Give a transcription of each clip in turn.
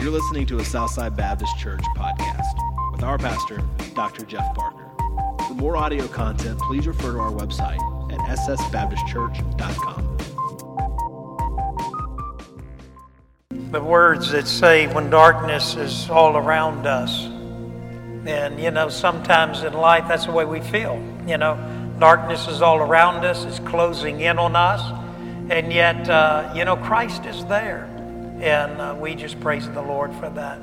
You're listening to a Southside Baptist Church podcast with our pastor, Dr. Jeff Parker. For more audio content, please refer to our website at ssbaptistchurch.com. The words that say, when darkness is all around us. And, you know, sometimes in life, that's the way we feel. You know, darkness is all around us, it's closing in on us. And yet, uh, you know, Christ is there. And uh, we just praise the Lord for that.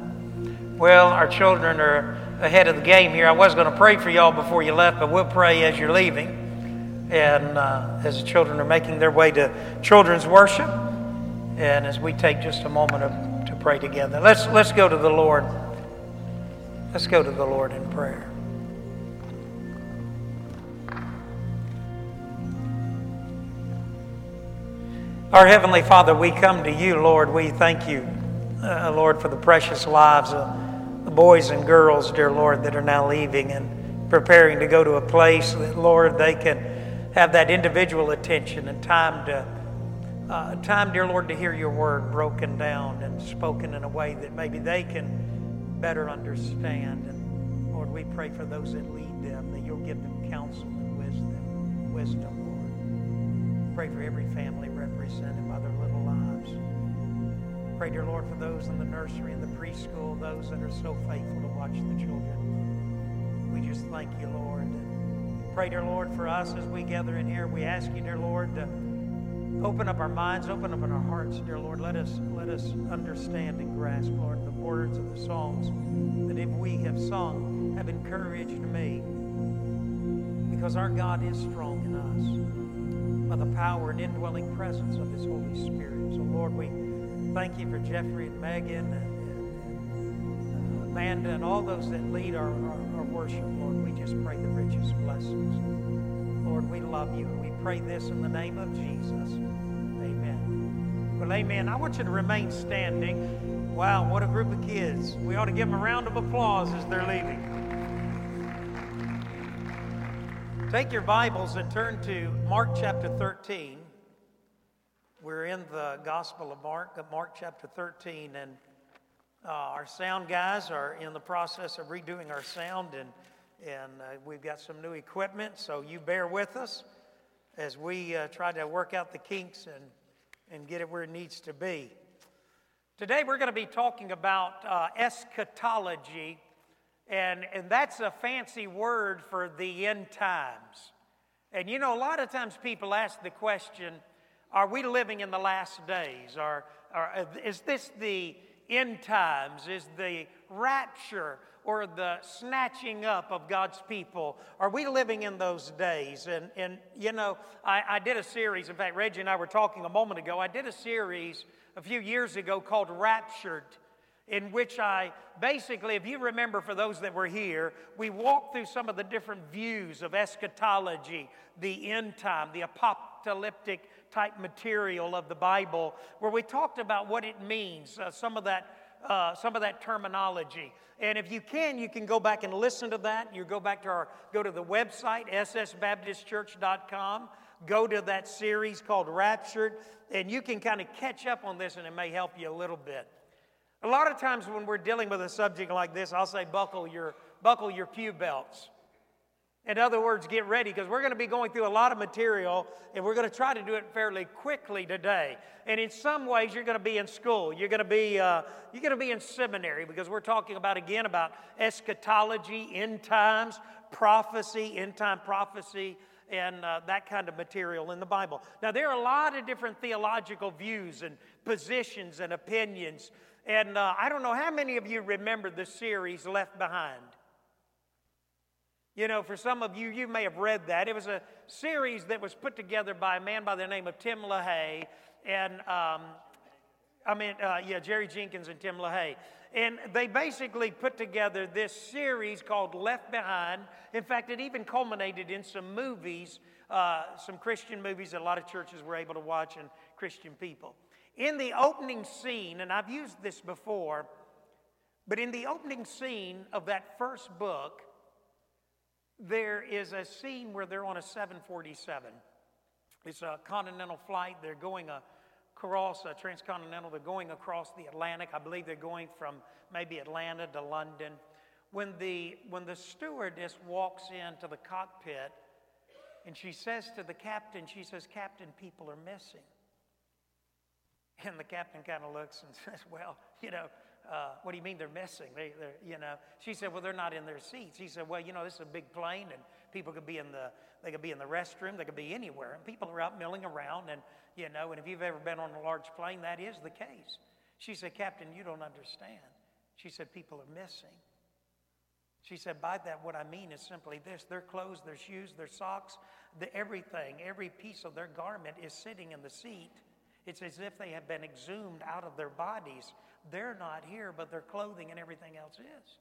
Well, our children are ahead of the game here. I was going to pray for y'all before you left, but we'll pray as you're leaving. And uh, as the children are making their way to children's worship, and as we take just a moment of, to pray together, let's, let's go to the Lord. Let's go to the Lord in prayer. Our Heavenly Father, we come to you, Lord. We thank you, uh, Lord, for the precious lives of the boys and girls, dear Lord, that are now leaving and preparing to go to a place that, Lord, they can have that individual attention and time to, uh, time, dear Lord, to hear your word broken down and spoken in a way that maybe they can better understand. And Lord, we pray for those that lead them, that you'll give them counsel and wisdom, wisdom, Lord. Pray for every family represented by their little lives. Pray, dear Lord, for those in the nursery and the preschool, those that are so faithful to watch the children. We just thank you, Lord. And pray, dear Lord, for us as we gather in here. We ask you, dear Lord, to open up our minds, open up in our hearts, dear Lord. Let us let us understand and grasp, Lord, the words of the songs that if we have sung have encouraged me. Because our God is strong in us by the power and indwelling presence of His Holy Spirit. So, Lord, we thank you for Jeffrey and Megan and, and, and uh, Amanda and all those that lead our, our, our worship, Lord. We just pray the richest blessings. Lord, we love you and we pray this in the name of Jesus. Amen. Well, amen. I want you to remain standing. Wow, what a group of kids. We ought to give them a round of applause as they're leaving. Take your Bibles and turn to Mark chapter 13. We're in the Gospel of Mark, Mark chapter 13, and uh, our sound guys are in the process of redoing our sound, and, and uh, we've got some new equipment, so you bear with us as we uh, try to work out the kinks and, and get it where it needs to be. Today, we're going to be talking about uh, eschatology and, and that's a fancy word for the end times. And you know, a lot of times people ask the question are we living in the last days? Or, or is this the end times? Is the rapture or the snatching up of God's people? Are we living in those days? And, and you know, I, I did a series, in fact, Reggie and I were talking a moment ago. I did a series a few years ago called Raptured in which I basically, if you remember for those that were here, we walked through some of the different views of eschatology, the end time, the apocalyptic type material of the Bible, where we talked about what it means, uh, some of that. Uh, some of that terminology. And if you can, you can go back and listen to that. You go back to our, go to the website, ssbaptistchurch.com, go to that series called Raptured, and you can kind of catch up on this and it may help you a little bit. A lot of times when we're dealing with a subject like this, I'll say, buckle your, buckle your pew belts. In other words, get ready because we're going to be going through a lot of material and we're going to try to do it fairly quickly today. And in some ways, you're going to be in school. You're going to be, uh, you're going to be in seminary because we're talking about, again, about eschatology, end times, prophecy, end time prophecy, and uh, that kind of material in the Bible. Now, there are a lot of different theological views and positions and opinions and uh, I don't know how many of you remember the series Left Behind. You know, for some of you, you may have read that. It was a series that was put together by a man by the name of Tim LaHaye. And um, I mean, uh, yeah, Jerry Jenkins and Tim LaHaye. And they basically put together this series called Left Behind. In fact, it even culminated in some movies, uh, some Christian movies that a lot of churches were able to watch and Christian people. In the opening scene, and I've used this before, but in the opening scene of that first book, there is a scene where they're on a 747. It's a continental flight. They're going across a transcontinental. They're going across the Atlantic. I believe they're going from maybe Atlanta to London. When the, when the stewardess walks into the cockpit and she says to the captain, she says, Captain, people are missing. And the captain kind of looks and says, Well, you know, uh, what do you mean they're missing? They, they're, you know, she said, well, they're not in their seats. He said, well, you know, this is a big plane, and people could be in the, they could be in the restroom, they could be anywhere, and people are out milling around, and you know, and if you've ever been on a large plane, that is the case. She said, Captain, you don't understand. She said, people are missing. She said, by that, what I mean is simply this their clothes, their shoes, their socks, the, everything, every piece of their garment is sitting in the seat. It's as if they have been exhumed out of their bodies they're not here, but their clothing and everything else is.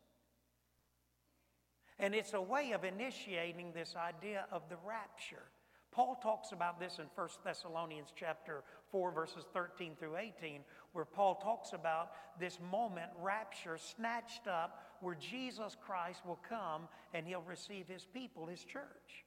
And it's a way of initiating this idea of the rapture. Paul talks about this in 1 Thessalonians chapter 4 verses 13 through 18 where Paul talks about this moment rapture snatched up where Jesus Christ will come and he'll receive his people his church.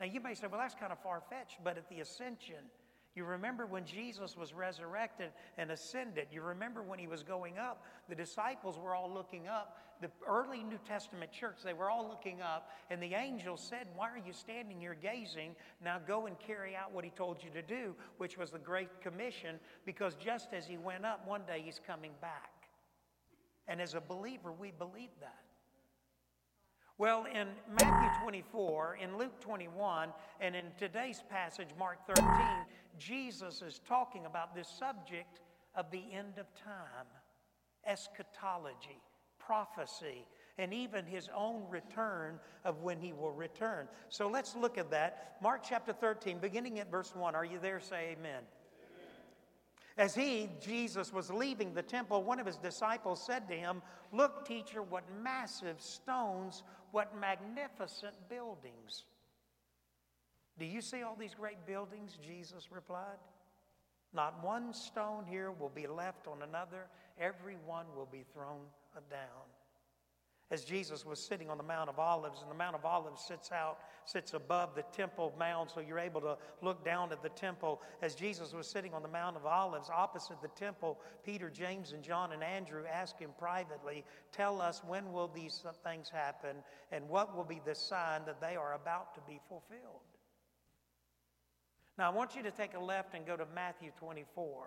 Now you may say well that's kind of far fetched but at the ascension you remember when Jesus was resurrected and ascended. You remember when he was going up. The disciples were all looking up. The early New Testament church, they were all looking up. And the angel said, Why are you standing here gazing? Now go and carry out what he told you to do, which was the Great Commission, because just as he went up, one day he's coming back. And as a believer, we believe that. Well, in Matthew 24, in Luke 21, and in today's passage, Mark 13, Jesus is talking about this subject of the end of time, eschatology, prophecy, and even his own return of when he will return. So let's look at that. Mark chapter 13, beginning at verse 1. Are you there? Say amen. As he, Jesus, was leaving the temple, one of his disciples said to him, Look, teacher, what massive stones, what magnificent buildings. Do you see all these great buildings? Jesus replied. Not one stone here will be left on another, every one will be thrown down. As Jesus was sitting on the Mount of Olives, and the Mount of Olives sits out, sits above the temple mound, so you're able to look down at the temple. As Jesus was sitting on the Mount of Olives opposite the temple, Peter, James, and John and Andrew asked him privately, Tell us when will these things happen, and what will be the sign that they are about to be fulfilled? Now, I want you to take a left and go to Matthew 24.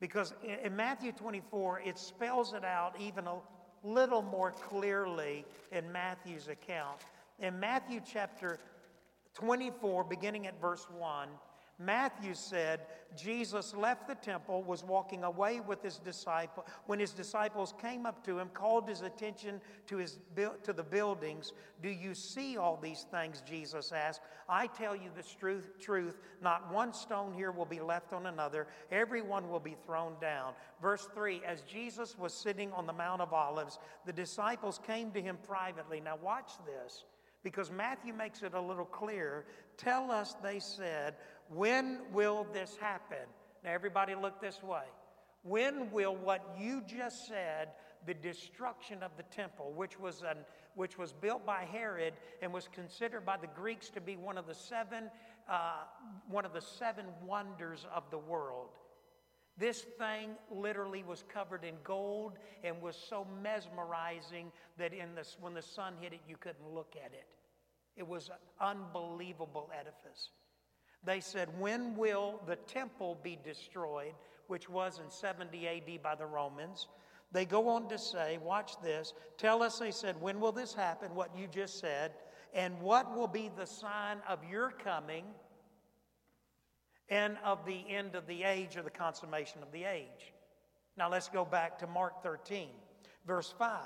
Because in Matthew 24, it spells it out even a little more clearly in Matthew's account. In Matthew chapter 24, beginning at verse 1, Matthew said Jesus left the temple, was walking away with his disciple. When his disciples came up to him, called his attention to, his, to the buildings. Do you see all these things? Jesus asked. I tell you the truth, truth, not one stone here will be left on another. Everyone will be thrown down. Verse 3 As Jesus was sitting on the Mount of Olives, the disciples came to him privately. Now, watch this because Matthew makes it a little clear. Tell us, they said, when will this happen? Now, everybody look this way. When will what you just said, the destruction of the temple, which was, an, which was built by Herod and was considered by the Greeks to be one of the seven, uh, one of the seven wonders of the world, this thing literally was covered in gold and was so mesmerizing that in when the sun hit it, you couldn't look at it. It was an unbelievable edifice. They said, When will the temple be destroyed? Which was in 70 AD by the Romans. They go on to say, Watch this. Tell us, they said, When will this happen? What you just said. And what will be the sign of your coming and of the end of the age or the consummation of the age? Now let's go back to Mark 13, verse 5.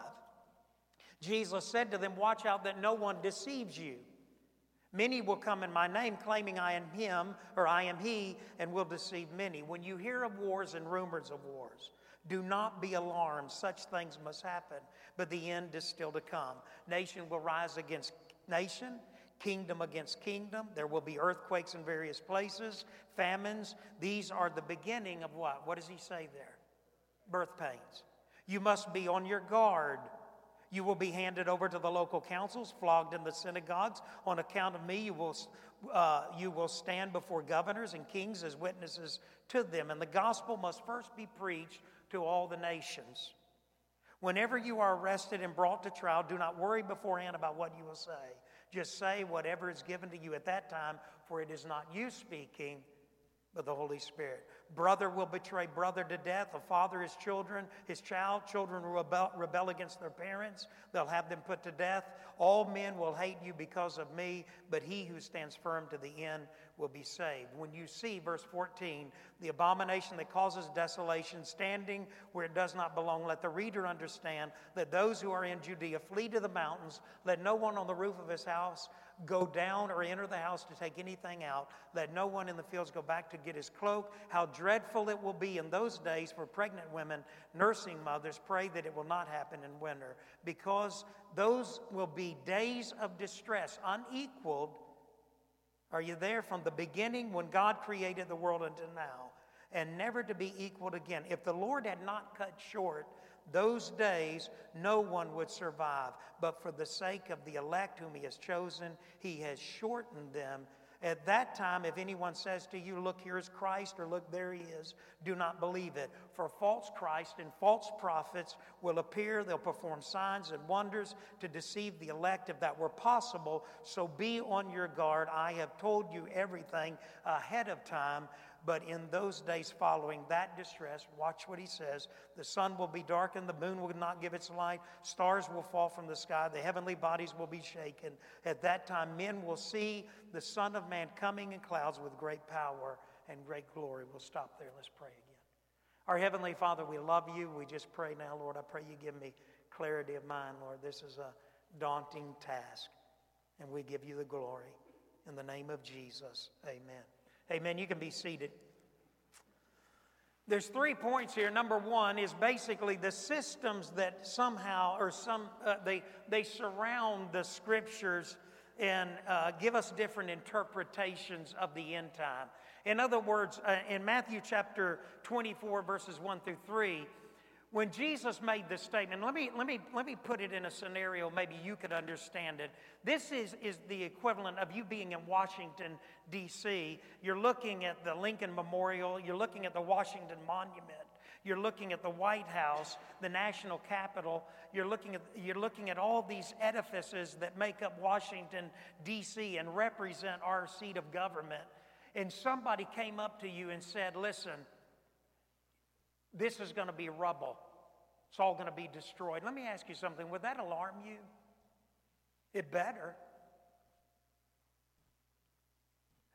Jesus said to them, Watch out that no one deceives you. Many will come in my name, claiming I am him or I am he, and will deceive many. When you hear of wars and rumors of wars, do not be alarmed. Such things must happen, but the end is still to come. Nation will rise against nation, kingdom against kingdom. There will be earthquakes in various places, famines. These are the beginning of what? What does he say there? Birth pains. You must be on your guard. You will be handed over to the local councils, flogged in the synagogues. On account of me, you will, uh, you will stand before governors and kings as witnesses to them. And the gospel must first be preached to all the nations. Whenever you are arrested and brought to trial, do not worry beforehand about what you will say. Just say whatever is given to you at that time, for it is not you speaking, but the Holy Spirit. Brother will betray brother to death, a father his children, his child. Children will rebel, rebel against their parents. They'll have them put to death. All men will hate you because of me, but he who stands firm to the end will be saved. When you see, verse 14, the abomination that causes desolation standing where it does not belong, let the reader understand that those who are in Judea flee to the mountains. Let no one on the roof of his house go down or enter the house to take anything out. Let no one in the fields go back to get his cloak. How dreadful it will be in those days for pregnant women, nursing mothers. Pray that it will not happen in winter, because those will be days of distress, unequaled. Are you there from the beginning when God created the world until now? And never to be equaled again. If the Lord had not cut short those days no one would survive. But for the sake of the elect whom he has chosen, he has shortened them. At that time, if anyone says to you, Look, here is Christ, or Look, there he is, do not believe it. For false Christ and false prophets will appear. They'll perform signs and wonders to deceive the elect if that were possible. So be on your guard. I have told you everything ahead of time. But in those days following that distress, watch what he says the sun will be darkened, the moon will not give its light, stars will fall from the sky, the heavenly bodies will be shaken. At that time, men will see the Son of Man coming in clouds with great power and great glory. We'll stop there. Let's pray again. Our Heavenly Father, we love you. We just pray now, Lord. I pray you give me clarity of mind, Lord. This is a daunting task, and we give you the glory. In the name of Jesus, amen. Amen. You can be seated. There's three points here. Number one is basically the systems that somehow or some uh, they they surround the scriptures and uh, give us different interpretations of the end time. In other words, uh, in Matthew chapter 24, verses 1 through 3, when Jesus made this statement, let me, let, me, let me put it in a scenario maybe you could understand it. This is, is the equivalent of you being in Washington, D.C. You're looking at the Lincoln Memorial, you're looking at the Washington Monument. You're looking at the White House, the national capital. You're looking at, you're looking at all these edifices that make up Washington, D.C., and represent our seat of government. And somebody came up to you and said, Listen, this is going to be rubble. It's all going to be destroyed. Let me ask you something. Would that alarm you? It better.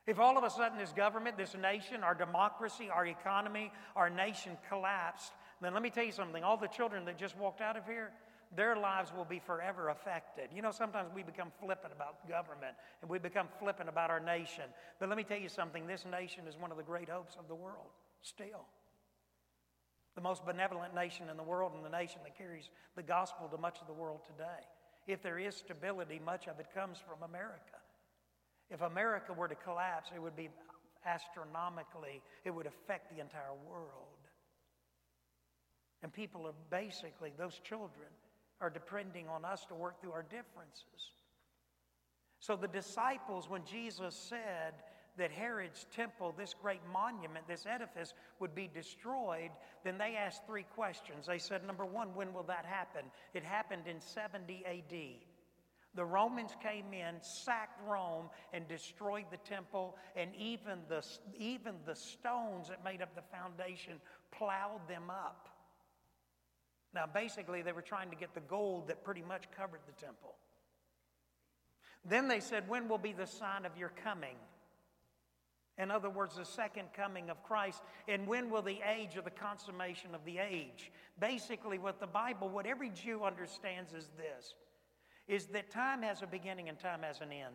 If all of a sudden this government, this nation, our democracy, our economy, our nation collapsed, then let me tell you something. All the children that just walked out of here, their lives will be forever affected. You know, sometimes we become flippant about government and we become flippant about our nation. But let me tell you something this nation is one of the great hopes of the world, still the most benevolent nation in the world and the nation that carries the gospel to much of the world today. If there is stability, much of it comes from America. If America were to collapse, it would be astronomically, it would affect the entire world. And people are basically, those children are depending on us to work through our differences. So the disciples, when Jesus said, that Herod's temple, this great monument, this edifice, would be destroyed, then they asked three questions. They said, number one, when will that happen? It happened in 70 AD. The Romans came in, sacked Rome, and destroyed the temple, and even the, even the stones that made up the foundation plowed them up. Now, basically, they were trying to get the gold that pretty much covered the temple. Then they said, When will be the sign of your coming? In other words, the second coming of Christ. And when will the age of the consummation of the age? Basically, what the Bible, what every Jew understands is this is that time has a beginning and time has an end.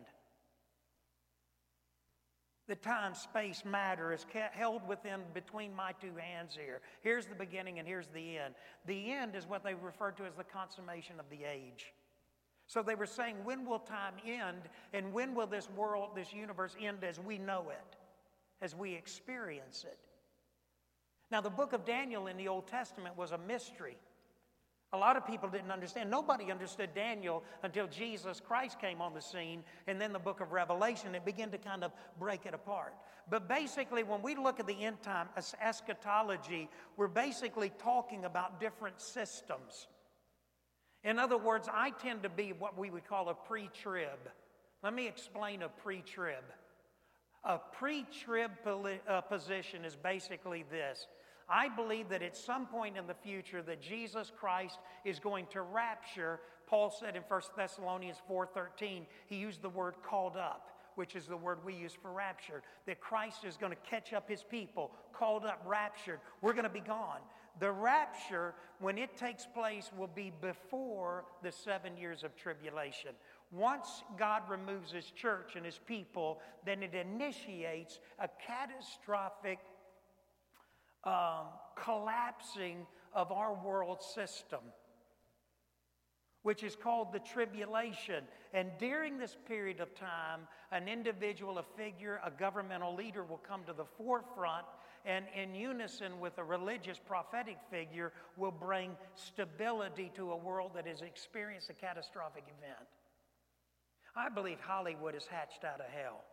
The time, space, matter is held within between my two hands here. Here's the beginning and here's the end. The end is what they refer to as the consummation of the age. So they were saying, when will time end and when will this world, this universe end as we know it? As we experience it. Now, the book of Daniel in the Old Testament was a mystery. A lot of people didn't understand. Nobody understood Daniel until Jesus Christ came on the scene, and then the book of Revelation, it began to kind of break it apart. But basically, when we look at the end time eschatology, we're basically talking about different systems. In other words, I tend to be what we would call a pre trib. Let me explain a pre trib. A pre trib uh, position is basically this I believe that at some point in the future that Jesus Christ is going to rapture. Paul said in 1 Thessalonians 4:13, he used the word called up which is the word we use for rapture, that Christ is going to catch up his people, called up, raptured. We're going to be gone. The rapture, when it takes place, will be before the seven years of tribulation. Once God removes his church and his people, then it initiates a catastrophic um, collapsing of our world system, which is called the tribulation. And during this period of time, an individual, a figure, a governmental leader will come to the forefront and in unison with a religious prophetic figure will bring stability to a world that has experienced a catastrophic event. I believe Hollywood is hatched out of hell.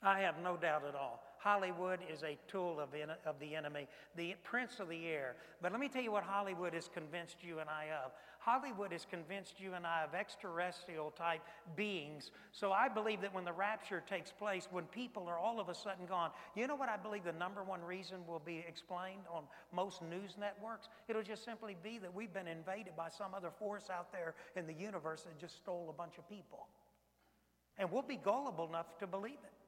I have no doubt at all. Hollywood is a tool of, of the enemy, the prince of the air. But let me tell you what Hollywood has convinced you and I of. Hollywood has convinced you and I of extraterrestrial type beings. So I believe that when the rapture takes place, when people are all of a sudden gone, you know what I believe the number one reason will be explained on most news networks? It'll just simply be that we've been invaded by some other force out there in the universe that just stole a bunch of people. And we'll be gullible enough to believe it.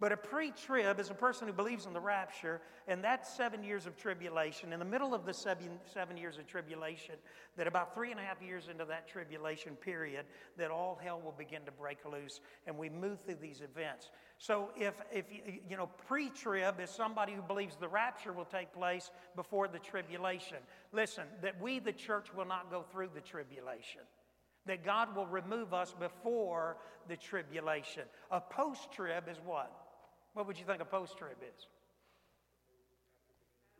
But a pre trib is a person who believes in the rapture, and that's seven years of tribulation. In the middle of the seven, seven years of tribulation, that about three and a half years into that tribulation period, that all hell will begin to break loose, and we move through these events. So, if, if you know, pre trib is somebody who believes the rapture will take place before the tribulation. Listen, that we, the church, will not go through the tribulation that God will remove us before the tribulation. A post trib is what? What would you think a post trib is?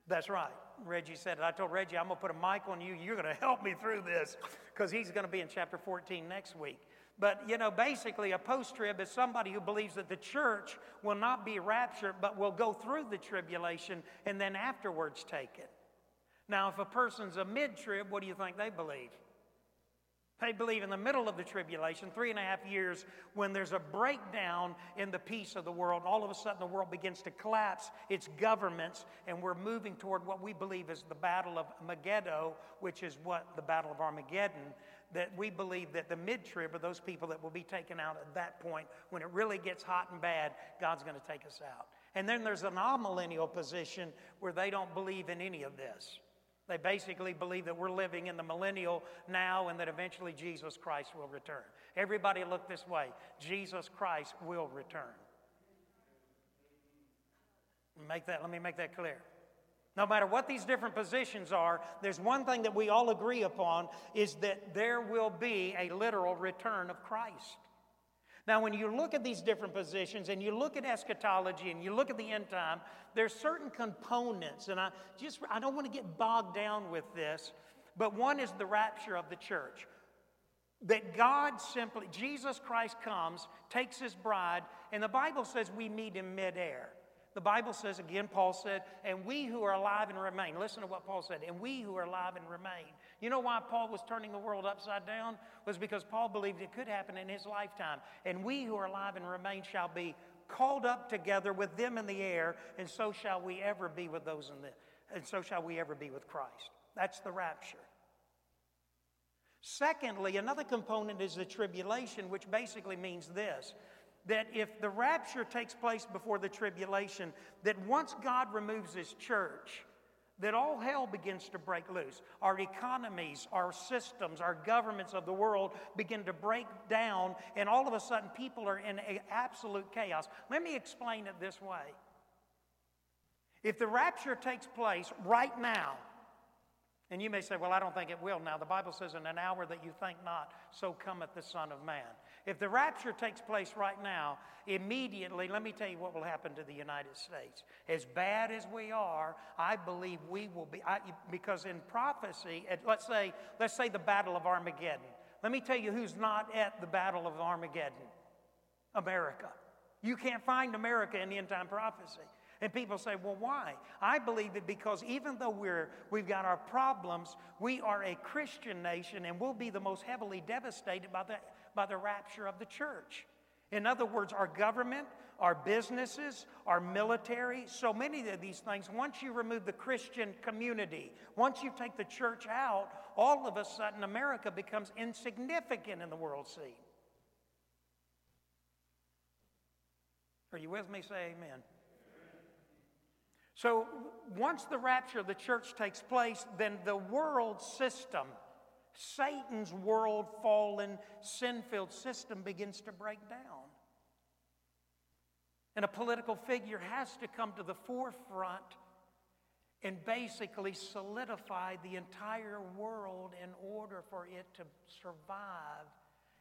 That's right. Reggie said it. I told Reggie, I'm going to put a mic on you. You're going to help me through this because he's going to be in chapter 14 next week. But, you know, basically, a post trib is somebody who believes that the church will not be raptured, but will go through the tribulation and then afterwards take it. Now, if a person's a mid trib, what do you think they believe? They believe in the middle of the tribulation, three and a half years, when there's a breakdown in the peace of the world, all of a sudden the world begins to collapse its governments, and we're moving toward what we believe is the battle of Megiddo, which is what the battle of Armageddon. That we believe that the mid trib are those people that will be taken out at that point. When it really gets hot and bad, God's going to take us out. And then there's an amillennial position where they don't believe in any of this. They basically believe that we're living in the millennial now and that eventually Jesus Christ will return. Everybody look this way Jesus Christ will return. Make that, let me make that clear. No matter what these different positions are, there's one thing that we all agree upon is that there will be a literal return of Christ. Now, when you look at these different positions and you look at eschatology and you look at the end time, there's certain components, and I just I don't want to get bogged down with this, but one is the rapture of the church. That God simply, Jesus Christ comes, takes his bride, and the Bible says we meet in midair. The Bible says, again, Paul said, and we who are alive and remain. Listen to what Paul said, and we who are alive and remain. You know why Paul was turning the world upside down? Was because Paul believed it could happen in his lifetime. And we who are alive and remain shall be called up together with them in the air, and so shall we ever be with those in the, and so shall we ever be with Christ. That's the rapture. Secondly, another component is the tribulation, which basically means this that if the rapture takes place before the tribulation, that once God removes his church, that all hell begins to break loose. Our economies, our systems, our governments of the world begin to break down, and all of a sudden people are in absolute chaos. Let me explain it this way. If the rapture takes place right now, and you may say, Well, I don't think it will now. The Bible says, In an hour that you think not, so cometh the Son of Man. If the rapture takes place right now, immediately, let me tell you what will happen to the United States. As bad as we are, I believe we will be, I, because in prophecy, let's say, let's say the Battle of Armageddon. Let me tell you who's not at the Battle of Armageddon America. You can't find America in the end time prophecy. And people say, well, why? I believe it because even though we're, we've got our problems, we are a Christian nation and we'll be the most heavily devastated by the, by the rapture of the church. In other words, our government, our businesses, our military, so many of these things, once you remove the Christian community, once you take the church out, all of a sudden America becomes insignificant in the world scene. Are you with me? Say amen. So once the rapture of the church takes place, then the world system, Satan's world fallen, sin filled system begins to break down. And a political figure has to come to the forefront and basically solidify the entire world in order for it to survive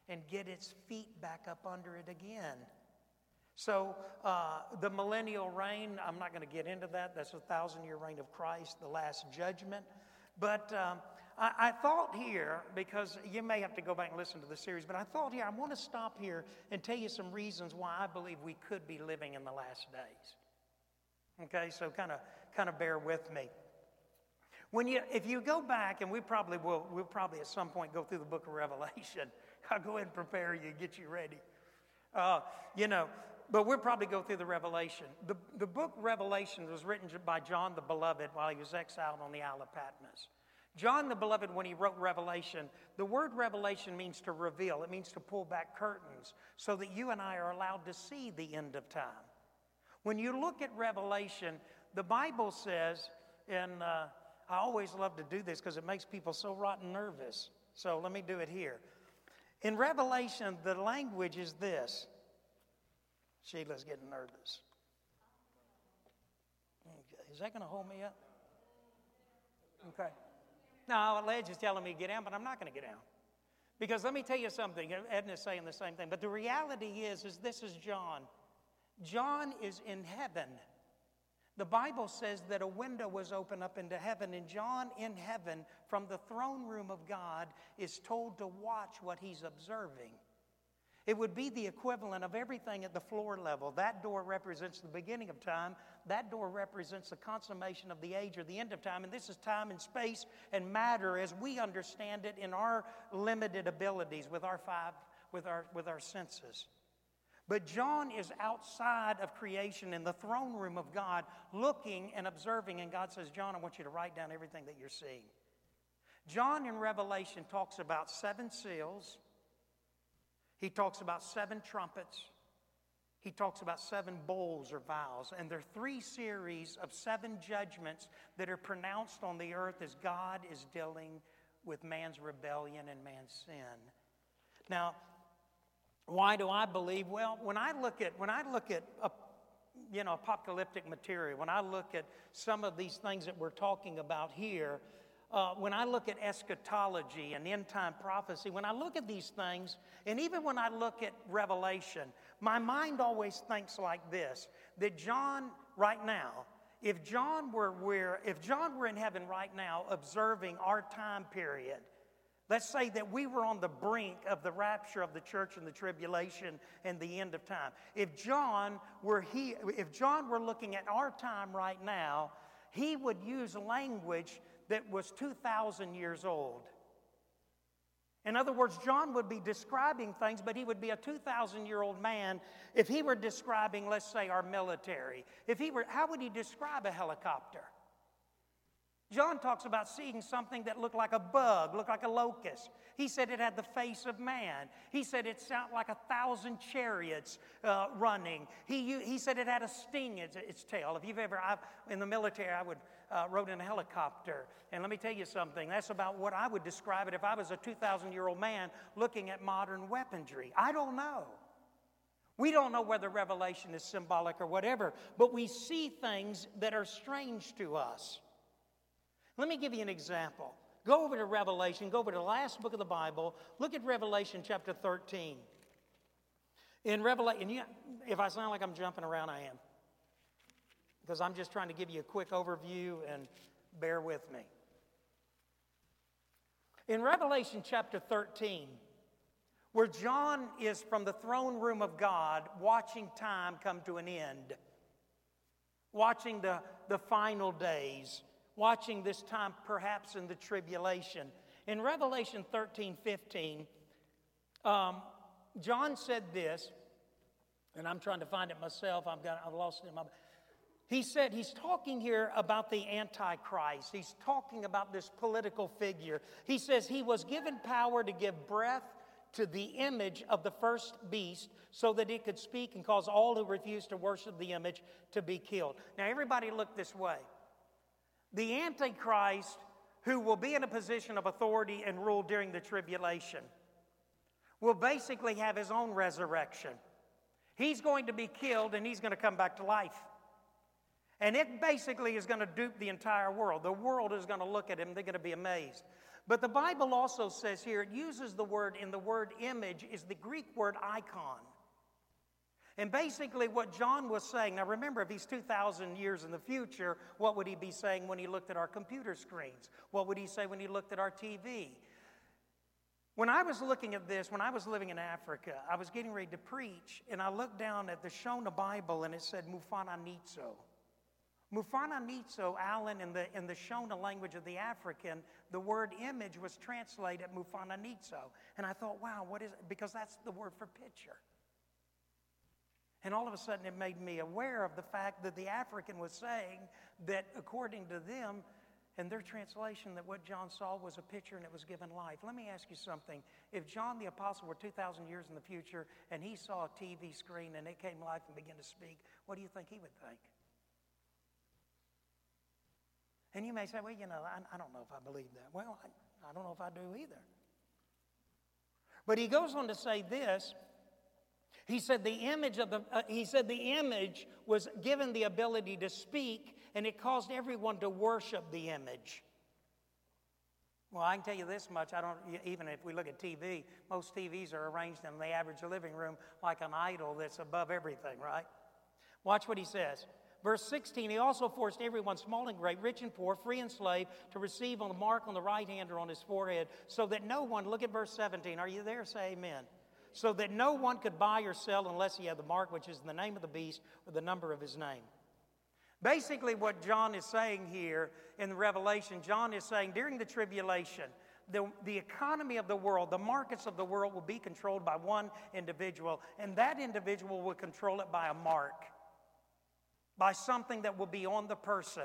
and get its feet back up under it again. So, uh, the millennial reign, I'm not going to get into that. That's a thousand year reign of Christ, the last judgment. But um, I, I, thought here, because you may have to go back and listen to the series, but I thought here, I want to stop here and tell you some reasons why I believe we could be living in the last days. Okay, so kind of kind of bear with me. When you, if you go back, and we probably will, we'll probably at some point go through the book of Revelation. I'll go ahead and prepare you, get you ready. Uh, you know, but we'll probably go through the Revelation. The, the book Revelation was written by John the Beloved while he was exiled on the Isle of Patmos. John the Beloved, when he wrote Revelation, the word revelation means to reveal, it means to pull back curtains so that you and I are allowed to see the end of time. When you look at Revelation, the Bible says, and uh, I always love to do this because it makes people so rotten nervous. So let me do it here. In Revelation, the language is this Sheila's getting nervous. Is that going to hold me up? Okay. No, Ledge is telling me to get down, but I'm not going to get down. Because let me tell you something. Edna's saying the same thing. But the reality is, is this is John. John is in heaven. The Bible says that a window was opened up into heaven, and John in heaven, from the throne room of God, is told to watch what he's observing. It would be the equivalent of everything at the floor level. That door represents the beginning of time. That door represents the consummation of the age or the end of time. And this is time and space and matter as we understand it in our limited abilities with our five, with our, with our senses. But John is outside of creation in the throne room of God, looking and observing. And God says, John, I want you to write down everything that you're seeing. John in Revelation talks about seven seals he talks about seven trumpets. He talks about seven bowls or vials. And there are three series of seven judgments that are pronounced on the earth as God is dealing with man's rebellion and man's sin. Now, why do I believe? Well, when I look at when I look at a, you know apocalyptic material, when I look at some of these things that we're talking about here, uh, when I look at eschatology and end time prophecy, when I look at these things, and even when I look at Revelation, my mind always thinks like this that John, right now, if John were where, if John were in heaven right now observing our time period, let's say that we were on the brink of the rapture of the church and the tribulation and the end of time. If John were he, if John were looking at our time right now, he would use language that was 2,000 years old. In other words, John would be describing things, but he would be a 2,000 year old man if he were describing, let's say, our military. If he were, how would he describe a helicopter? John talks about seeing something that looked like a bug, looked like a locust. He said it had the face of man. He said it sounded like a thousand chariots uh, running. He, he said it had a sting in its, tail. If you've ever, I've, in the military, I would uh, rode in a helicopter. And let me tell you something, that's about what I would describe it if I was a 2,000 year old man looking at modern weaponry. I don't know. We don't know whether Revelation is symbolic or whatever, but we see things that are strange to us. Let me give you an example. Go over to Revelation, go over to the last book of the Bible, look at Revelation chapter 13. In Revelation, if I sound like I'm jumping around, I am. Because I'm just trying to give you a quick overview and bear with me. In Revelation chapter 13, where John is from the throne room of God watching time come to an end, watching the, the final days, watching this time perhaps in the tribulation. In Revelation 13 15, um, John said this, and I'm trying to find it myself. I've, got, I've lost it in my. He said, he's talking here about the Antichrist. He's talking about this political figure. He says he was given power to give breath to the image of the first beast so that it could speak and cause all who refuse to worship the image to be killed. Now, everybody look this way. The Antichrist, who will be in a position of authority and rule during the tribulation, will basically have his own resurrection. He's going to be killed and he's going to come back to life. And it basically is going to dupe the entire world. The world is going to look at him, they're going to be amazed. But the Bible also says here, it uses the word, in the word image, is the Greek word icon. And basically, what John was saying now remember, if he's 2,000 years in the future, what would he be saying when he looked at our computer screens? What would he say when he looked at our TV? When I was looking at this, when I was living in Africa, I was getting ready to preach, and I looked down at the Shona Bible, and it said Mufananidzo. Mufananidzo, Alan, in the, in the Shona language of the African, the word image was translated Mufananidzo. And I thought, wow, what is it? Because that's the word for picture. And all of a sudden, it made me aware of the fact that the African was saying that according to them, and their translation, that what John saw was a picture and it was given life. Let me ask you something. If John the Apostle were 2,000 years in the future and he saw a TV screen and it came life and began to speak, what do you think he would think? And you may say, well, you know, I, I don't know if I believe that. Well, I, I don't know if I do either. But he goes on to say this. He said the image of the uh, he said the image was given the ability to speak and it caused everyone to worship the image. Well, I can tell you this much. I don't even if we look at TV, most TVs are arranged in the average living room like an idol that's above everything, right? Watch what he says. Verse 16, he also forced everyone, small and great, rich and poor, free and slave, to receive on the mark on the right hand or on his forehead, so that no one, look at verse 17, are you there? Say amen. So that no one could buy or sell unless he had the mark, which is the name of the beast or the number of his name. Basically, what John is saying here in the Revelation, John is saying during the tribulation, the, the economy of the world, the markets of the world will be controlled by one individual, and that individual will control it by a mark by something that will be on the person.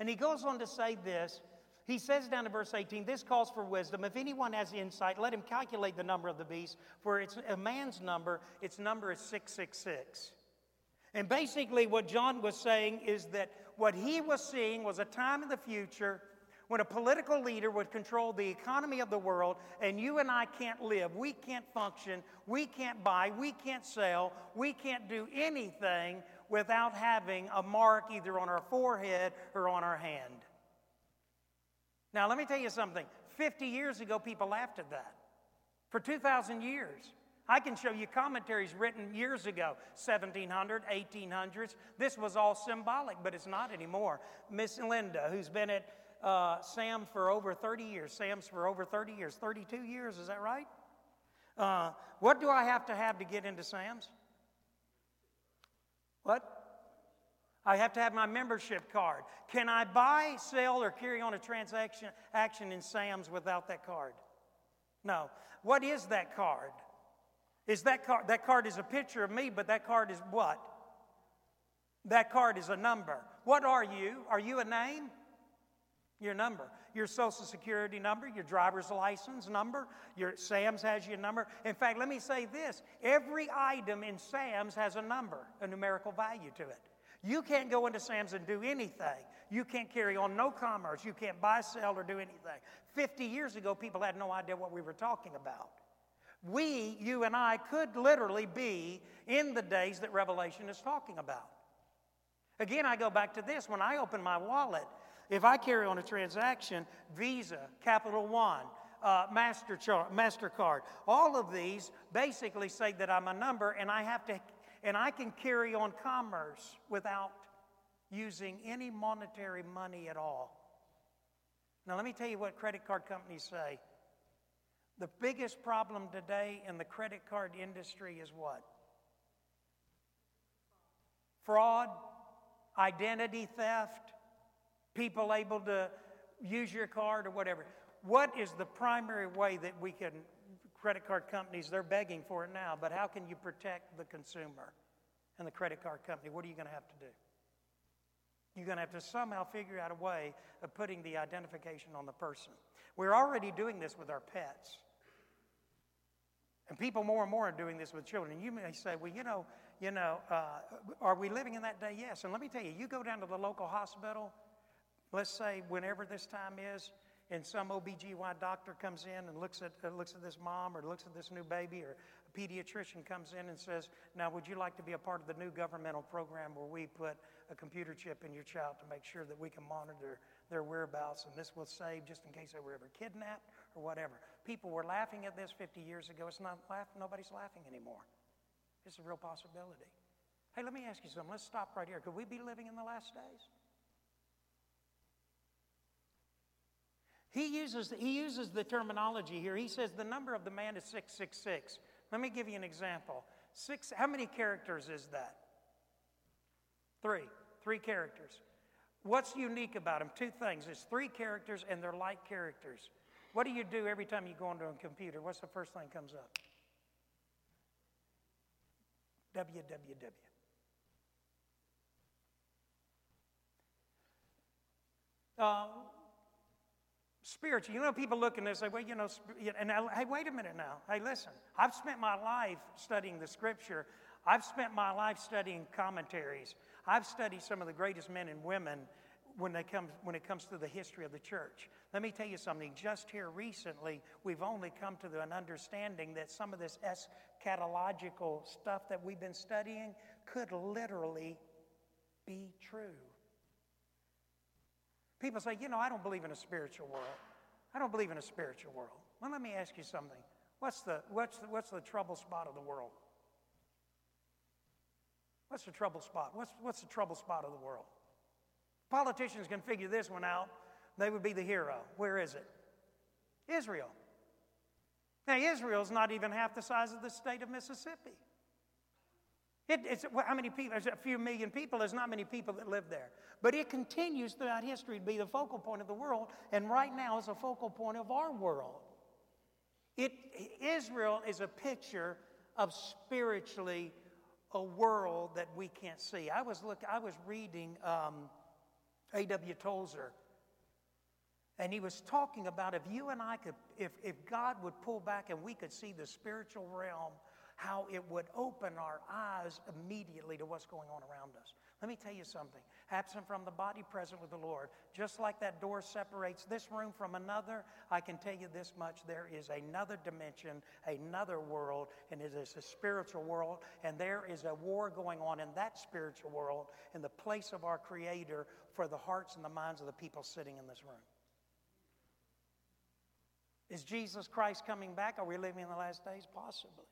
And he goes on to say this. He says down in verse 18, This calls for wisdom. If anyone has insight, let him calculate the number of the beast, for it's a man's number, its number is 666. And basically, what John was saying is that what he was seeing was a time in the future when a political leader would control the economy of the world and you and I can't live, we can't function, we can't buy, we can't sell, we can't do anything without having a mark either on our forehead or on our hand. Now, let me tell you something. 50 years ago, people laughed at that. For 2,000 years. I can show you commentaries written years ago, 1700, 1800s. This was all symbolic, but it's not anymore. Miss Linda, who's been at uh, Sam for over 30 years, Sam's for over 30 years, 32 years, is that right? Uh, what do I have to have to get into Sam's? What? I have to have my membership card. Can I buy, sell, or carry on a transaction action in Sam's without that card? No. What is that card? Is that card that card is a picture of me, but that card is what? That card is a number. What are you? Are you a name? Your number, your social security number, your driver's license number, your Sam's has your number. In fact, let me say this every item in Sam's has a number, a numerical value to it. You can't go into Sam's and do anything. You can't carry on no commerce. You can't buy, sell, or do anything. 50 years ago, people had no idea what we were talking about. We, you and I, could literally be in the days that Revelation is talking about. Again, I go back to this. When I open my wallet, if I carry on a transaction, Visa, Capital One, uh, Master char- MasterCard. All of these basically say that I'm a number and I have to, and I can carry on commerce without using any monetary money at all. Now, let me tell you what credit card companies say. The biggest problem today in the credit card industry is what? Fraud, identity theft, people able to use your card or whatever. What is the primary way that we can, credit card companies, they're begging for it now, but how can you protect the consumer and the credit card company? What are you going to have to do? You're going to have to somehow figure out a way of putting the identification on the person. We're already doing this with our pets. And people more and more are doing this with children. And you may say, well, you know, you know, uh, are we living in that day? Yes. And let me tell you, you go down to the local hospital, let's say whenever this time is, and some OBGY doctor comes in and looks at, uh, looks at this mom or looks at this new baby, or a pediatrician comes in and says, Now, would you like to be a part of the new governmental program where we put a computer chip in your child to make sure that we can monitor their whereabouts and this will save just in case they were ever kidnapped or whatever? People were laughing at this 50 years ago. It's not laugh, nobody's laughing anymore. It's a real possibility. Hey, let me ask you something. Let's stop right here. Could we be living in the last days? He uses, he uses the terminology here. He says the number of the man is 666. Let me give you an example. Six, how many characters is that? Three. Three characters. What's unique about them? Two things. It's three characters and they're like characters. What do you do every time you go onto a computer? What's the first thing comes up? www. Uh, spiritual. You know, people look and they say, well, you know, and I, hey, wait a minute now. Hey, listen, I've spent my life studying the scripture. I've spent my life studying commentaries. I've studied some of the greatest men and women when, they come, when it comes to the history of the church. Let me tell you something. Just here recently, we've only come to the, an understanding that some of this eschatological stuff that we've been studying could literally be true. People say, you know, I don't believe in a spiritual world. I don't believe in a spiritual world. Well, let me ask you something. What's the, what's the, what's the trouble spot of the world? What's the trouble spot? What's, what's the trouble spot of the world? Politicians can figure this one out. They would be the hero. Where is it? Israel. Now, Israel's not even half the size of the state of Mississippi. It, it's, how many people? There's a few million people. There's not many people that live there. But it continues throughout history to be the focal point of the world, and right now it's a focal point of our world. It, Israel is a picture of spiritually a world that we can't see. I was look, I was reading um, A.W. Tozer, and he was talking about if you and I could, if, if God would pull back and we could see the spiritual realm how it would open our eyes immediately to what's going on around us. Let me tell you something. Absent from the body, present with the Lord. Just like that door separates this room from another, I can tell you this much. There is another dimension, another world, and it is a spiritual world, and there is a war going on in that spiritual world in the place of our Creator for the hearts and the minds of the people sitting in this room. Is Jesus Christ coming back? Are we living in the last days? Possibly.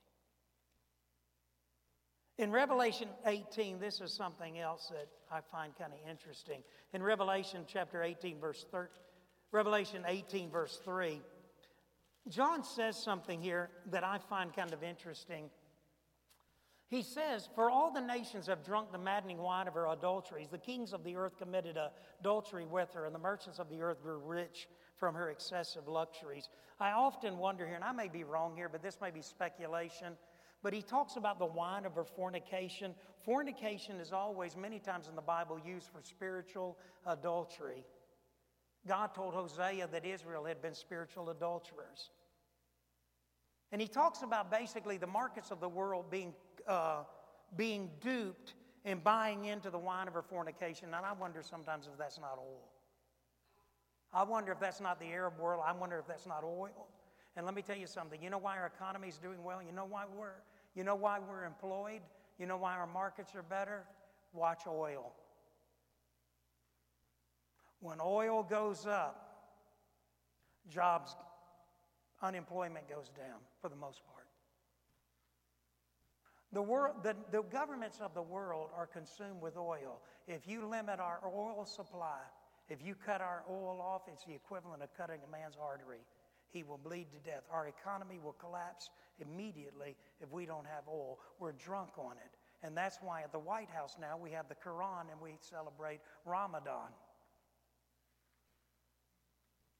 In Revelation 18, this is something else that I find kind of interesting. In Revelation chapter 18, verse 3, Revelation 18, verse 3, John says something here that I find kind of interesting. He says, For all the nations have drunk the maddening wine of her adulteries. The kings of the earth committed adultery with her, and the merchants of the earth grew rich from her excessive luxuries. I often wonder here, and I may be wrong here, but this may be speculation. But he talks about the wine of her fornication. Fornication is always, many times in the Bible, used for spiritual adultery. God told Hosea that Israel had been spiritual adulterers. And he talks about basically the markets of the world being, uh, being duped and buying into the wine of her fornication. And I wonder sometimes if that's not oil. I wonder if that's not the Arab world. I wonder if that's not oil. And let me tell you something. You know why our economy is doing well? You know why we're you know why we're employed? You know why our markets are better? Watch oil. When oil goes up, jobs unemployment goes down for the most part. The, world, the, the governments of the world are consumed with oil. If you limit our oil supply, if you cut our oil off, it's the equivalent of cutting a man's artery. He will bleed to death. Our economy will collapse immediately if we don't have oil. We're drunk on it. And that's why at the White House now we have the Quran and we celebrate Ramadan.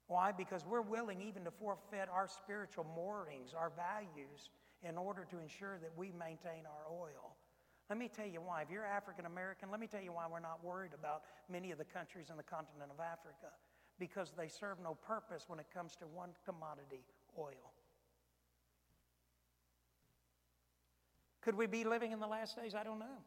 Why? Because we're willing even to forfeit our spiritual moorings, our values, in order to ensure that we maintain our oil. Let me tell you why. If you're African American, let me tell you why we're not worried about many of the countries in the continent of Africa. Because they serve no purpose when it comes to one commodity oil. Could we be living in the last days? I don't know.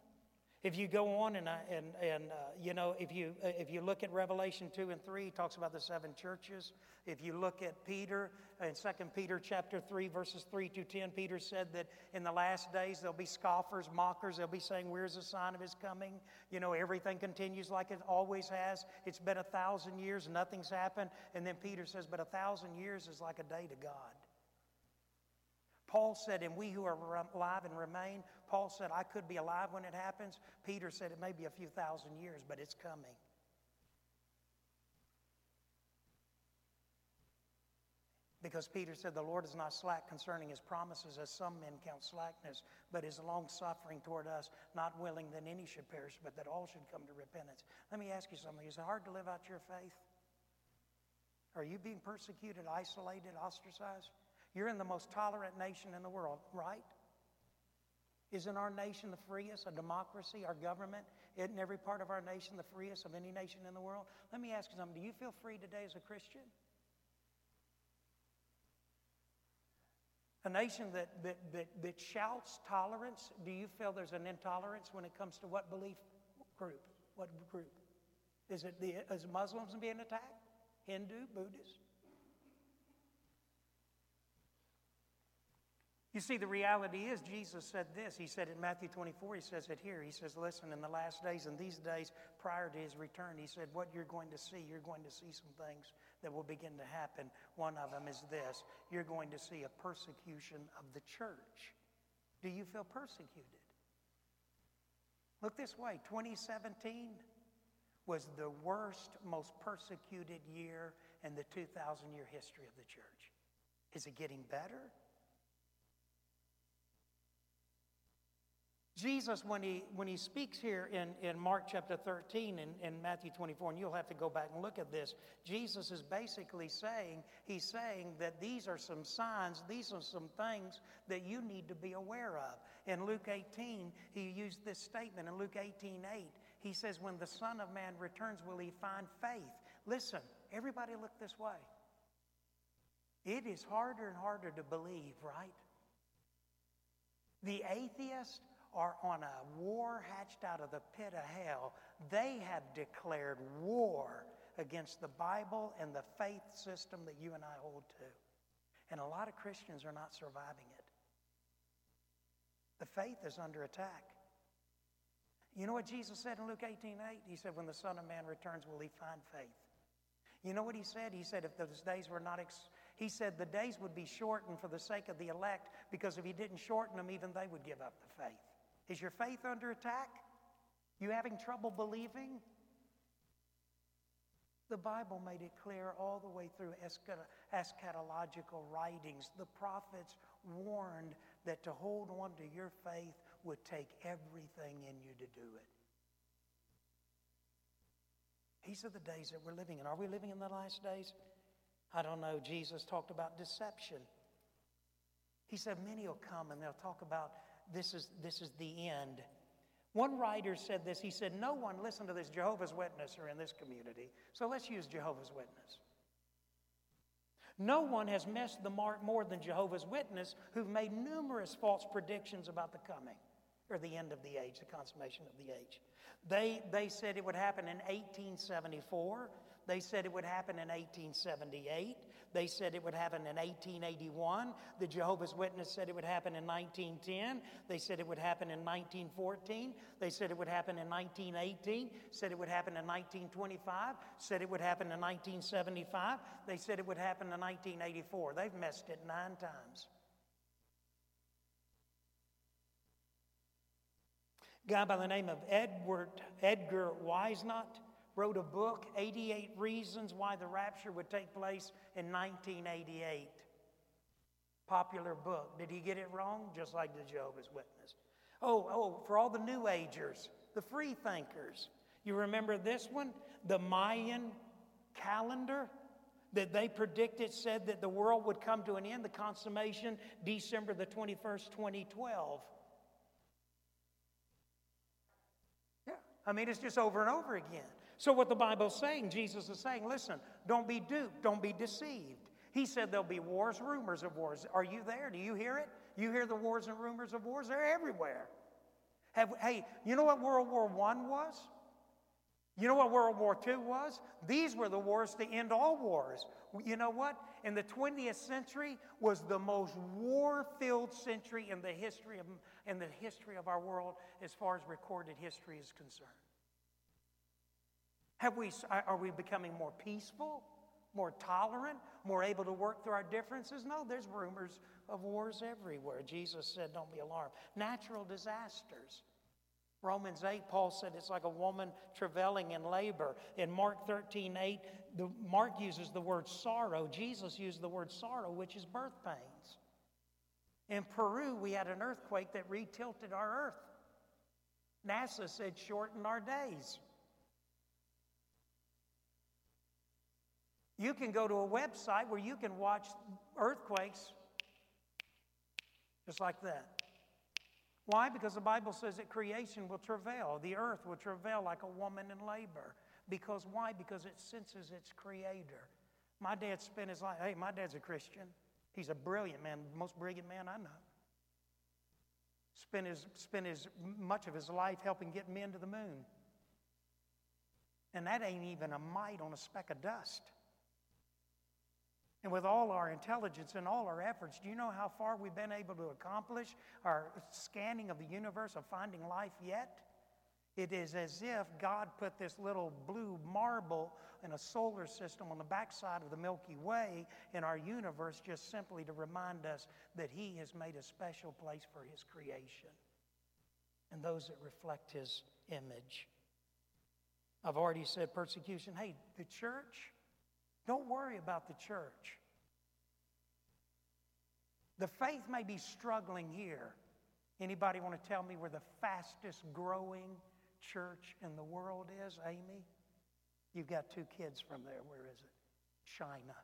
If you go on and, uh, and, and uh, you know, if you, uh, if you look at Revelation 2 and 3, it talks about the seven churches. If you look at Peter, in 2 Peter chapter 3, verses 3 to 10, Peter said that in the last days there'll be scoffers, mockers. They'll be saying, Where's the sign of his coming? You know, everything continues like it always has. It's been a thousand years, nothing's happened. And then Peter says, But a thousand years is like a day to God. Paul said, and we who are alive and remain, Paul said, I could be alive when it happens. Peter said, it may be a few thousand years, but it's coming. Because Peter said, The Lord is not slack concerning his promises, as some men count slackness, but is long suffering toward us, not willing that any should perish, but that all should come to repentance. Let me ask you something. Is it hard to live out your faith? Are you being persecuted, isolated, ostracized? You're in the most tolerant nation in the world, right? Isn't our nation the freest, a democracy, our government? Isn't every part of our nation the freest of any nation in the world? Let me ask you something. Do you feel free today as a Christian? A nation that, that, that, that shouts tolerance, do you feel there's an intolerance when it comes to what belief group? What group? Is it the, is Muslims being attacked? Hindu, Buddhist? You see, the reality is, Jesus said this. He said in Matthew 24, he says it here. He says, Listen, in the last days, and these days prior to his return, he said, What you're going to see, you're going to see some things that will begin to happen. One of them is this you're going to see a persecution of the church. Do you feel persecuted? Look this way 2017 was the worst, most persecuted year in the 2,000 year history of the church. Is it getting better? Jesus, when he, when he speaks here in, in Mark chapter 13 and, and Matthew 24, and you'll have to go back and look at this, Jesus is basically saying, he's saying that these are some signs, these are some things that you need to be aware of. In Luke 18, he used this statement in Luke 18 8. He says, When the Son of Man returns, will he find faith? Listen, everybody look this way. It is harder and harder to believe, right? The atheist are on a war hatched out of the pit of hell. They have declared war against the Bible and the faith system that you and I hold to. And a lot of Christians are not surviving it. The faith is under attack. You know what Jesus said in Luke 18 8? He said, When the Son of Man returns, will he find faith? You know what he said? He said, If those days were not, ex- he said, the days would be shortened for the sake of the elect, because if he didn't shorten them, even they would give up the faith. Is your faith under attack? You having trouble believing? The Bible made it clear all the way through eschatological writings. The prophets warned that to hold on to your faith would take everything in you to do it. These are the days that we're living in. Are we living in the last days? I don't know. Jesus talked about deception. He said, Many will come and they'll talk about this is, this is the end. One writer said this. He said, No one, listen to this, Jehovah's Witness are in this community. So let's use Jehovah's Witness. No one has missed the mark more than Jehovah's Witness, who've made numerous false predictions about the coming or the end of the age, the consummation of the age. They, they said it would happen in 1874. They said it would happen in 1878. They said it would happen in 1881. The Jehovah's Witness said it would happen in 1910. They said it would happen in 1914. They said it would happen in 1918. Said it would happen in 1925. Said it would happen in 1975. They said it would happen in 1984. They've messed it nine times. A guy by the name of Edward Edgar Whisenant wrote a book, 88 Reasons Why the Rapture Would Take Place in 1988. Popular book. Did he get it wrong? Just like the Jehovah's Witness. Oh, oh, for all the New Agers, the free thinkers. You remember this one? The Mayan calendar that they predicted said that the world would come to an end, the consummation, December the 21st, 2012. Yeah, I mean, it's just over and over again. So, what the Bible's saying, Jesus is saying, listen, don't be duped, don't be deceived. He said there'll be wars, rumors of wars. Are you there? Do you hear it? You hear the wars and rumors of wars? They're everywhere. Have, hey, you know what World War I was? You know what World War II was? These were the wars to end all wars. You know what? In the 20th century was the most war-filled century in the history of, in the history of our world as far as recorded history is concerned. Have we, are we becoming more peaceful, more tolerant, more able to work through our differences? No, there's rumors of wars everywhere. Jesus said, don't be alarmed. Natural disasters. Romans 8, Paul said it's like a woman travailing in labor. In Mark 13, 8, the, Mark uses the word sorrow. Jesus used the word sorrow, which is birth pains. In Peru, we had an earthquake that retilted our earth. NASA said shorten our days. You can go to a website where you can watch earthquakes just like that. Why? Because the Bible says that creation will travail, the earth will travail like a woman in labor. Because why? Because it senses its creator. My dad spent his life, hey, my dad's a Christian. He's a brilliant man, most brilliant man I know. Spent his, spent his much of his life helping get men to the moon. And that ain't even a mite on a speck of dust. And with all our intelligence and all our efforts, do you know how far we've been able to accomplish our scanning of the universe of finding life yet? It is as if God put this little blue marble in a solar system on the backside of the Milky Way in our universe just simply to remind us that He has made a special place for His creation and those that reflect His image. I've already said persecution. Hey, the church don't worry about the church. The faith may be struggling here. Anybody want to tell me where the fastest growing church in the world is, Amy? You've got two kids from there. Where is it? China.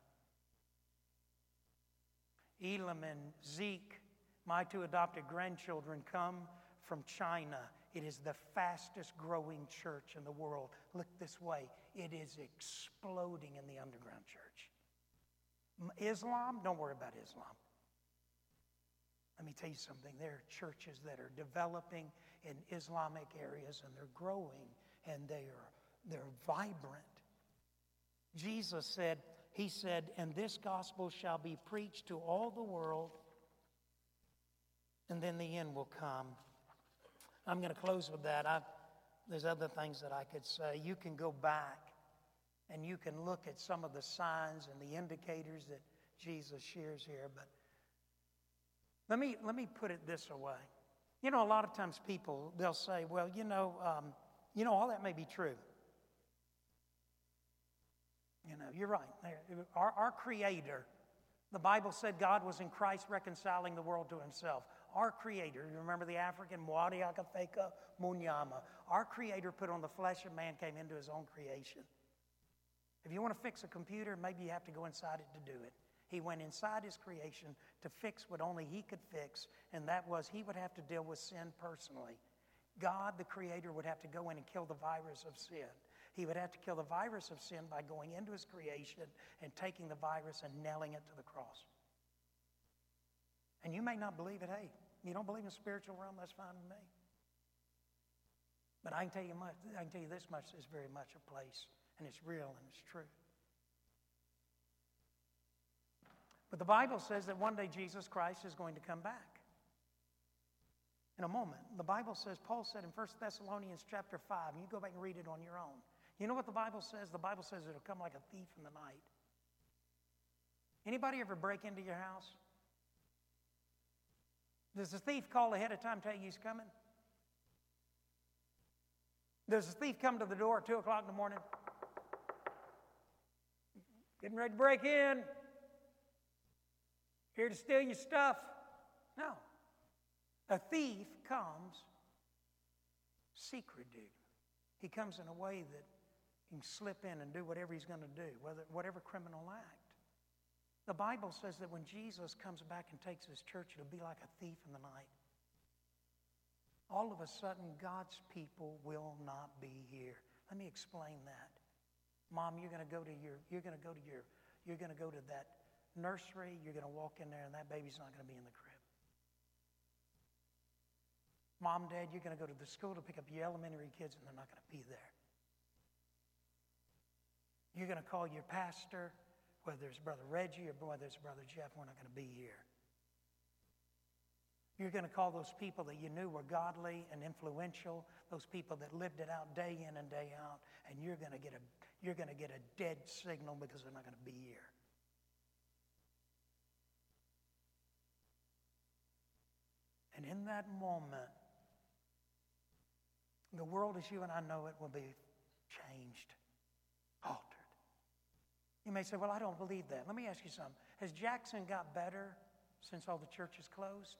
Elam and Zeke, my two adopted grandchildren, come from China. It is the fastest growing church in the world. Look this way it is exploding in the underground church. Islam, don't worry about Islam. Let me tell you something. There are churches that are developing in Islamic areas and they're growing and they are they're vibrant. Jesus said, He said, and this gospel shall be preached to all the world, and then the end will come. I'm going to close with that. I, there's other things that I could say. You can go back and you can look at some of the signs and the indicators that Jesus shares here, but let me, let me put it this way. You know, a lot of times people, they'll say, well, you know, um, you know, all that may be true. You know, you're right. Our, our Creator, the Bible said God was in Christ reconciling the world to Himself our Creator, you remember the African, Mwadiakafeka Munyama, our Creator put on the flesh of man, came into his own creation. If you want to fix a computer, maybe you have to go inside it to do it. He went inside his creation to fix what only he could fix, and that was he would have to deal with sin personally. God, the Creator, would have to go in and kill the virus of sin. He would have to kill the virus of sin by going into his creation and taking the virus and nailing it to the cross. And you may not believe it. Hey, you don't believe in spiritual realm, that's fine with me. But I can tell you much, I can tell you this much is very much a place, and it's real and it's true. But the Bible says that one day Jesus Christ is going to come back. In a moment. The Bible says, Paul said in 1 Thessalonians chapter 5, and you go back and read it on your own. You know what the Bible says? The Bible says it'll come like a thief in the night. Anybody ever break into your house? Does the thief call ahead of time, tell you he's coming? Does the thief come to the door at 2 o'clock in the morning? Getting ready to break in. Here to steal your stuff. No. A thief comes secret. He comes in a way that he can slip in and do whatever he's going to do, whether, whatever criminal act. The Bible says that when Jesus comes back and takes his church, it'll be like a thief in the night. All of a sudden, God's people will not be here. Let me explain that. Mom, you're going to go to your, you're going to go to your, you're going to go to that nursery. You're going to walk in there, and that baby's not going to be in the crib. Mom, Dad, you're going to go to the school to pick up your elementary kids, and they're not going to be there. You're going to call your pastor, whether it's Brother Reggie or whether it's Brother Jeff, we're not going to be here. You're going to call those people that you knew were godly and influential, those people that lived it out day in and day out, and you're going to get a, you're going to get a dead signal because they're not going to be here. And in that moment, the world as you and I know it will be changed. You may say, Well, I don't believe that. Let me ask you something. Has Jackson got better since all the churches closed?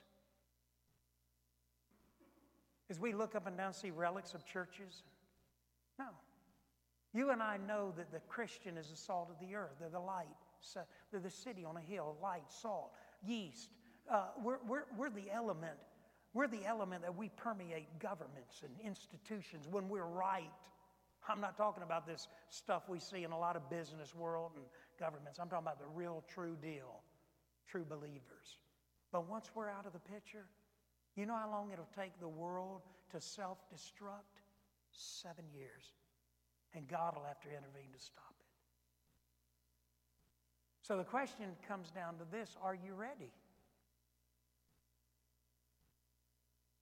As we look up and down, see relics of churches? No. You and I know that the Christian is the salt of the earth. They're the light. They're the city on a hill, light, salt, yeast. Uh, we're, we're, we're the element. We're the element that we permeate governments and institutions when we're right. I'm not talking about this stuff we see in a lot of business world and governments. I'm talking about the real, true deal, true believers. But once we're out of the picture, you know how long it'll take the world to self destruct? Seven years. And God will have to intervene to stop it. So the question comes down to this Are you ready?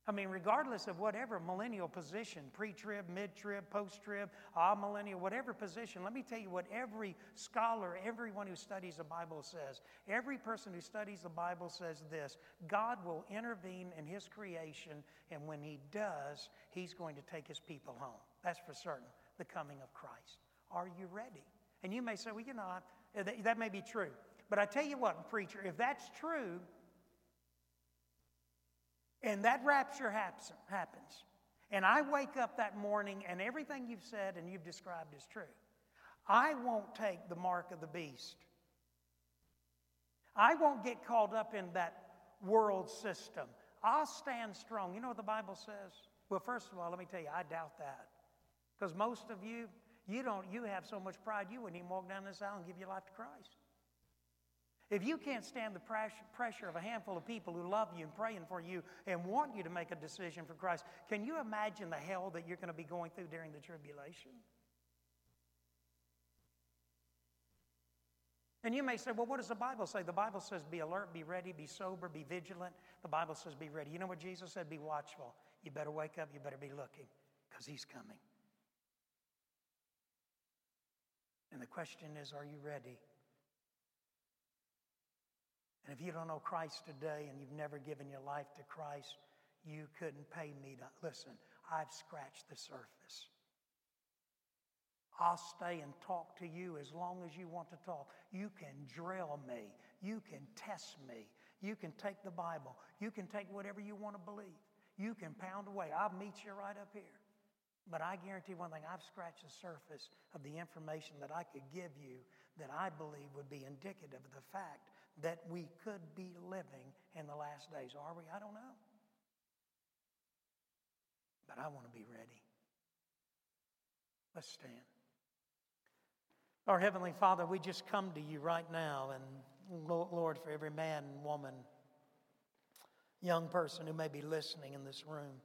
I mean, regardless of whatever millennial position, pre trib, mid trib, post trib, ah, millennial, whatever position, let me tell you what every scholar, everyone who studies the Bible says. Every person who studies the Bible says this God will intervene in His creation, and when He does, He's going to take His people home. That's for certain, the coming of Christ. Are you ready? And you may say, well, you know, that may be true. But I tell you what, preacher, if that's true, and that rapture happens. And I wake up that morning and everything you've said and you've described is true. I won't take the mark of the beast. I won't get caught up in that world system. I'll stand strong. You know what the Bible says? Well, first of all, let me tell you, I doubt that. Because most of you, you don't, you have so much pride, you wouldn't even walk down this aisle and give your life to Christ. If you can't stand the pressure of a handful of people who love you and praying for you and want you to make a decision for Christ, can you imagine the hell that you're going to be going through during the tribulation? And you may say, well, what does the Bible say? The Bible says, be alert, be ready, be sober, be vigilant. The Bible says, be ready. You know what Jesus said? Be watchful. You better wake up, you better be looking, because He's coming. And the question is, are you ready? And if you don't know Christ today and you've never given your life to Christ, you couldn't pay me to listen. I've scratched the surface. I'll stay and talk to you as long as you want to talk. You can drill me. You can test me. You can take the Bible. You can take whatever you want to believe. You can pound away. I'll meet you right up here. But I guarantee one thing I've scratched the surface of the information that I could give you that I believe would be indicative of the fact that we could be living in the last days. Are we? I don't know. But I want to be ready. Let's stand. Our Heavenly Father, we just come to you right now, and Lord, for every man, and woman, young person who may be listening in this room,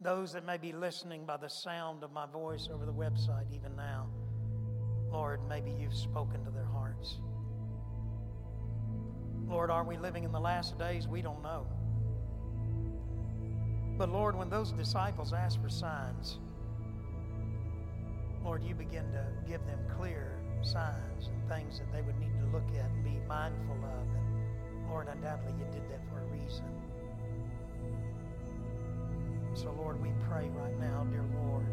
those that may be listening by the sound of my voice over the website even now, Lord, maybe you've spoken to their hearts. Lord, are we living in the last days? We don't know. But Lord, when those disciples asked for signs, Lord, you begin to give them clear signs and things that they would need to look at and be mindful of. And Lord, undoubtedly you did that for a reason. So, Lord, we pray right now, dear Lord.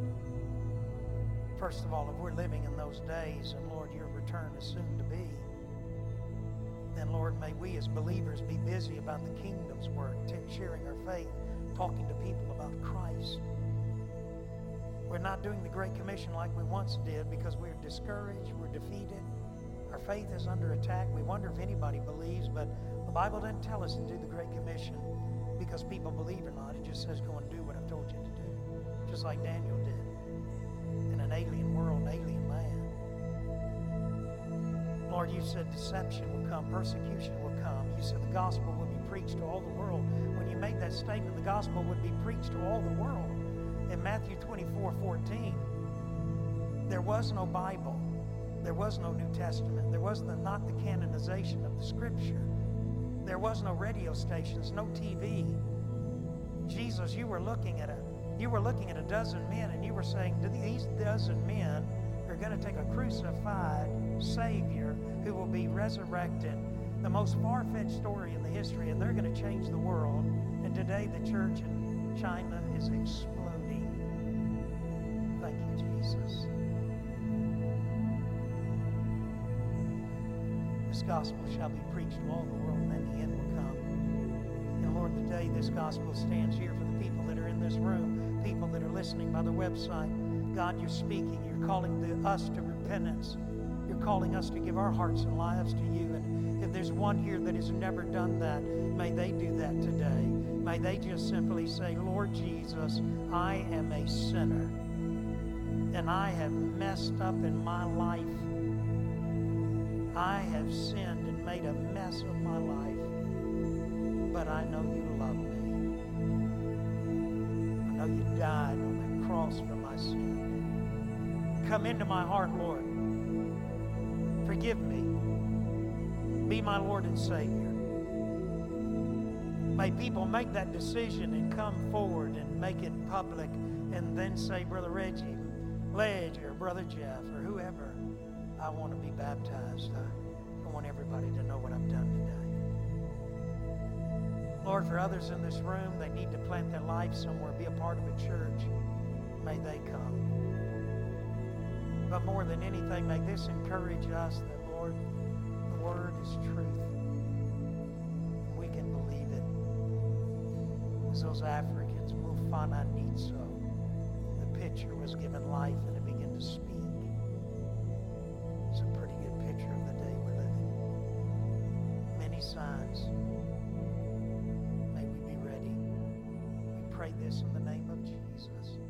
First of all, if we're living in those days, and Lord, your return is soon to be, then, Lord, may we as believers be busy about the kingdom's work, sharing our faith, talking to people about Christ. We're not doing the Great Commission like we once did because we're discouraged, we're defeated, our faith is under attack. We wonder if anybody believes, but the Bible doesn't tell us to do the Great Commission because people believe or not. It just says go and do what I've told you to do, just like Daniel Lord, you said deception will come, persecution will come. You said the gospel would be preached to all the world. When you made that statement, the gospel would be preached to all the world. In Matthew 24 14, there was no Bible, there was no New Testament, there was the, not the canonization of the scripture, there was no radio stations, no TV. Jesus, you were looking at a you were looking at a dozen men and you were saying, Do these dozen men are going to take a crucified Savior who will be resurrected. The most far fetched story in the history, and they're going to change the world. And today, the church in China is exploding. Thank you, Jesus. This gospel shall be preached to all the world, and then the end will come. And Lord, today this gospel stands here for the people that are in this room, people that are listening by the website. God, you're speaking. You're calling the, us to repentance. Calling us to give our hearts and lives to you. And if there's one here that has never done that, may they do that today. May they just simply say, Lord Jesus, I am a sinner. And I have messed up in my life. I have sinned and made a mess of my life. But I know you love me. I know you died on that cross for my sin. Come into my heart, Lord. Forgive me. Be my Lord and Savior. May people make that decision and come forward and make it public and then say, Brother Reggie, Ledge, or Brother Jeff, or whoever, I want to be baptized. I, I want everybody to know what I've done today. Lord, for others in this room, they need to plant their life somewhere, be a part of a church. May they come. But more than anything, may this encourage us that, Lord, the Word is truth. We can believe it. As those Africans, Mufananidzo, the picture was given life and it began to speak. It's a pretty good picture of the day we're living. Many signs. May we be ready. We pray this in the name of Jesus.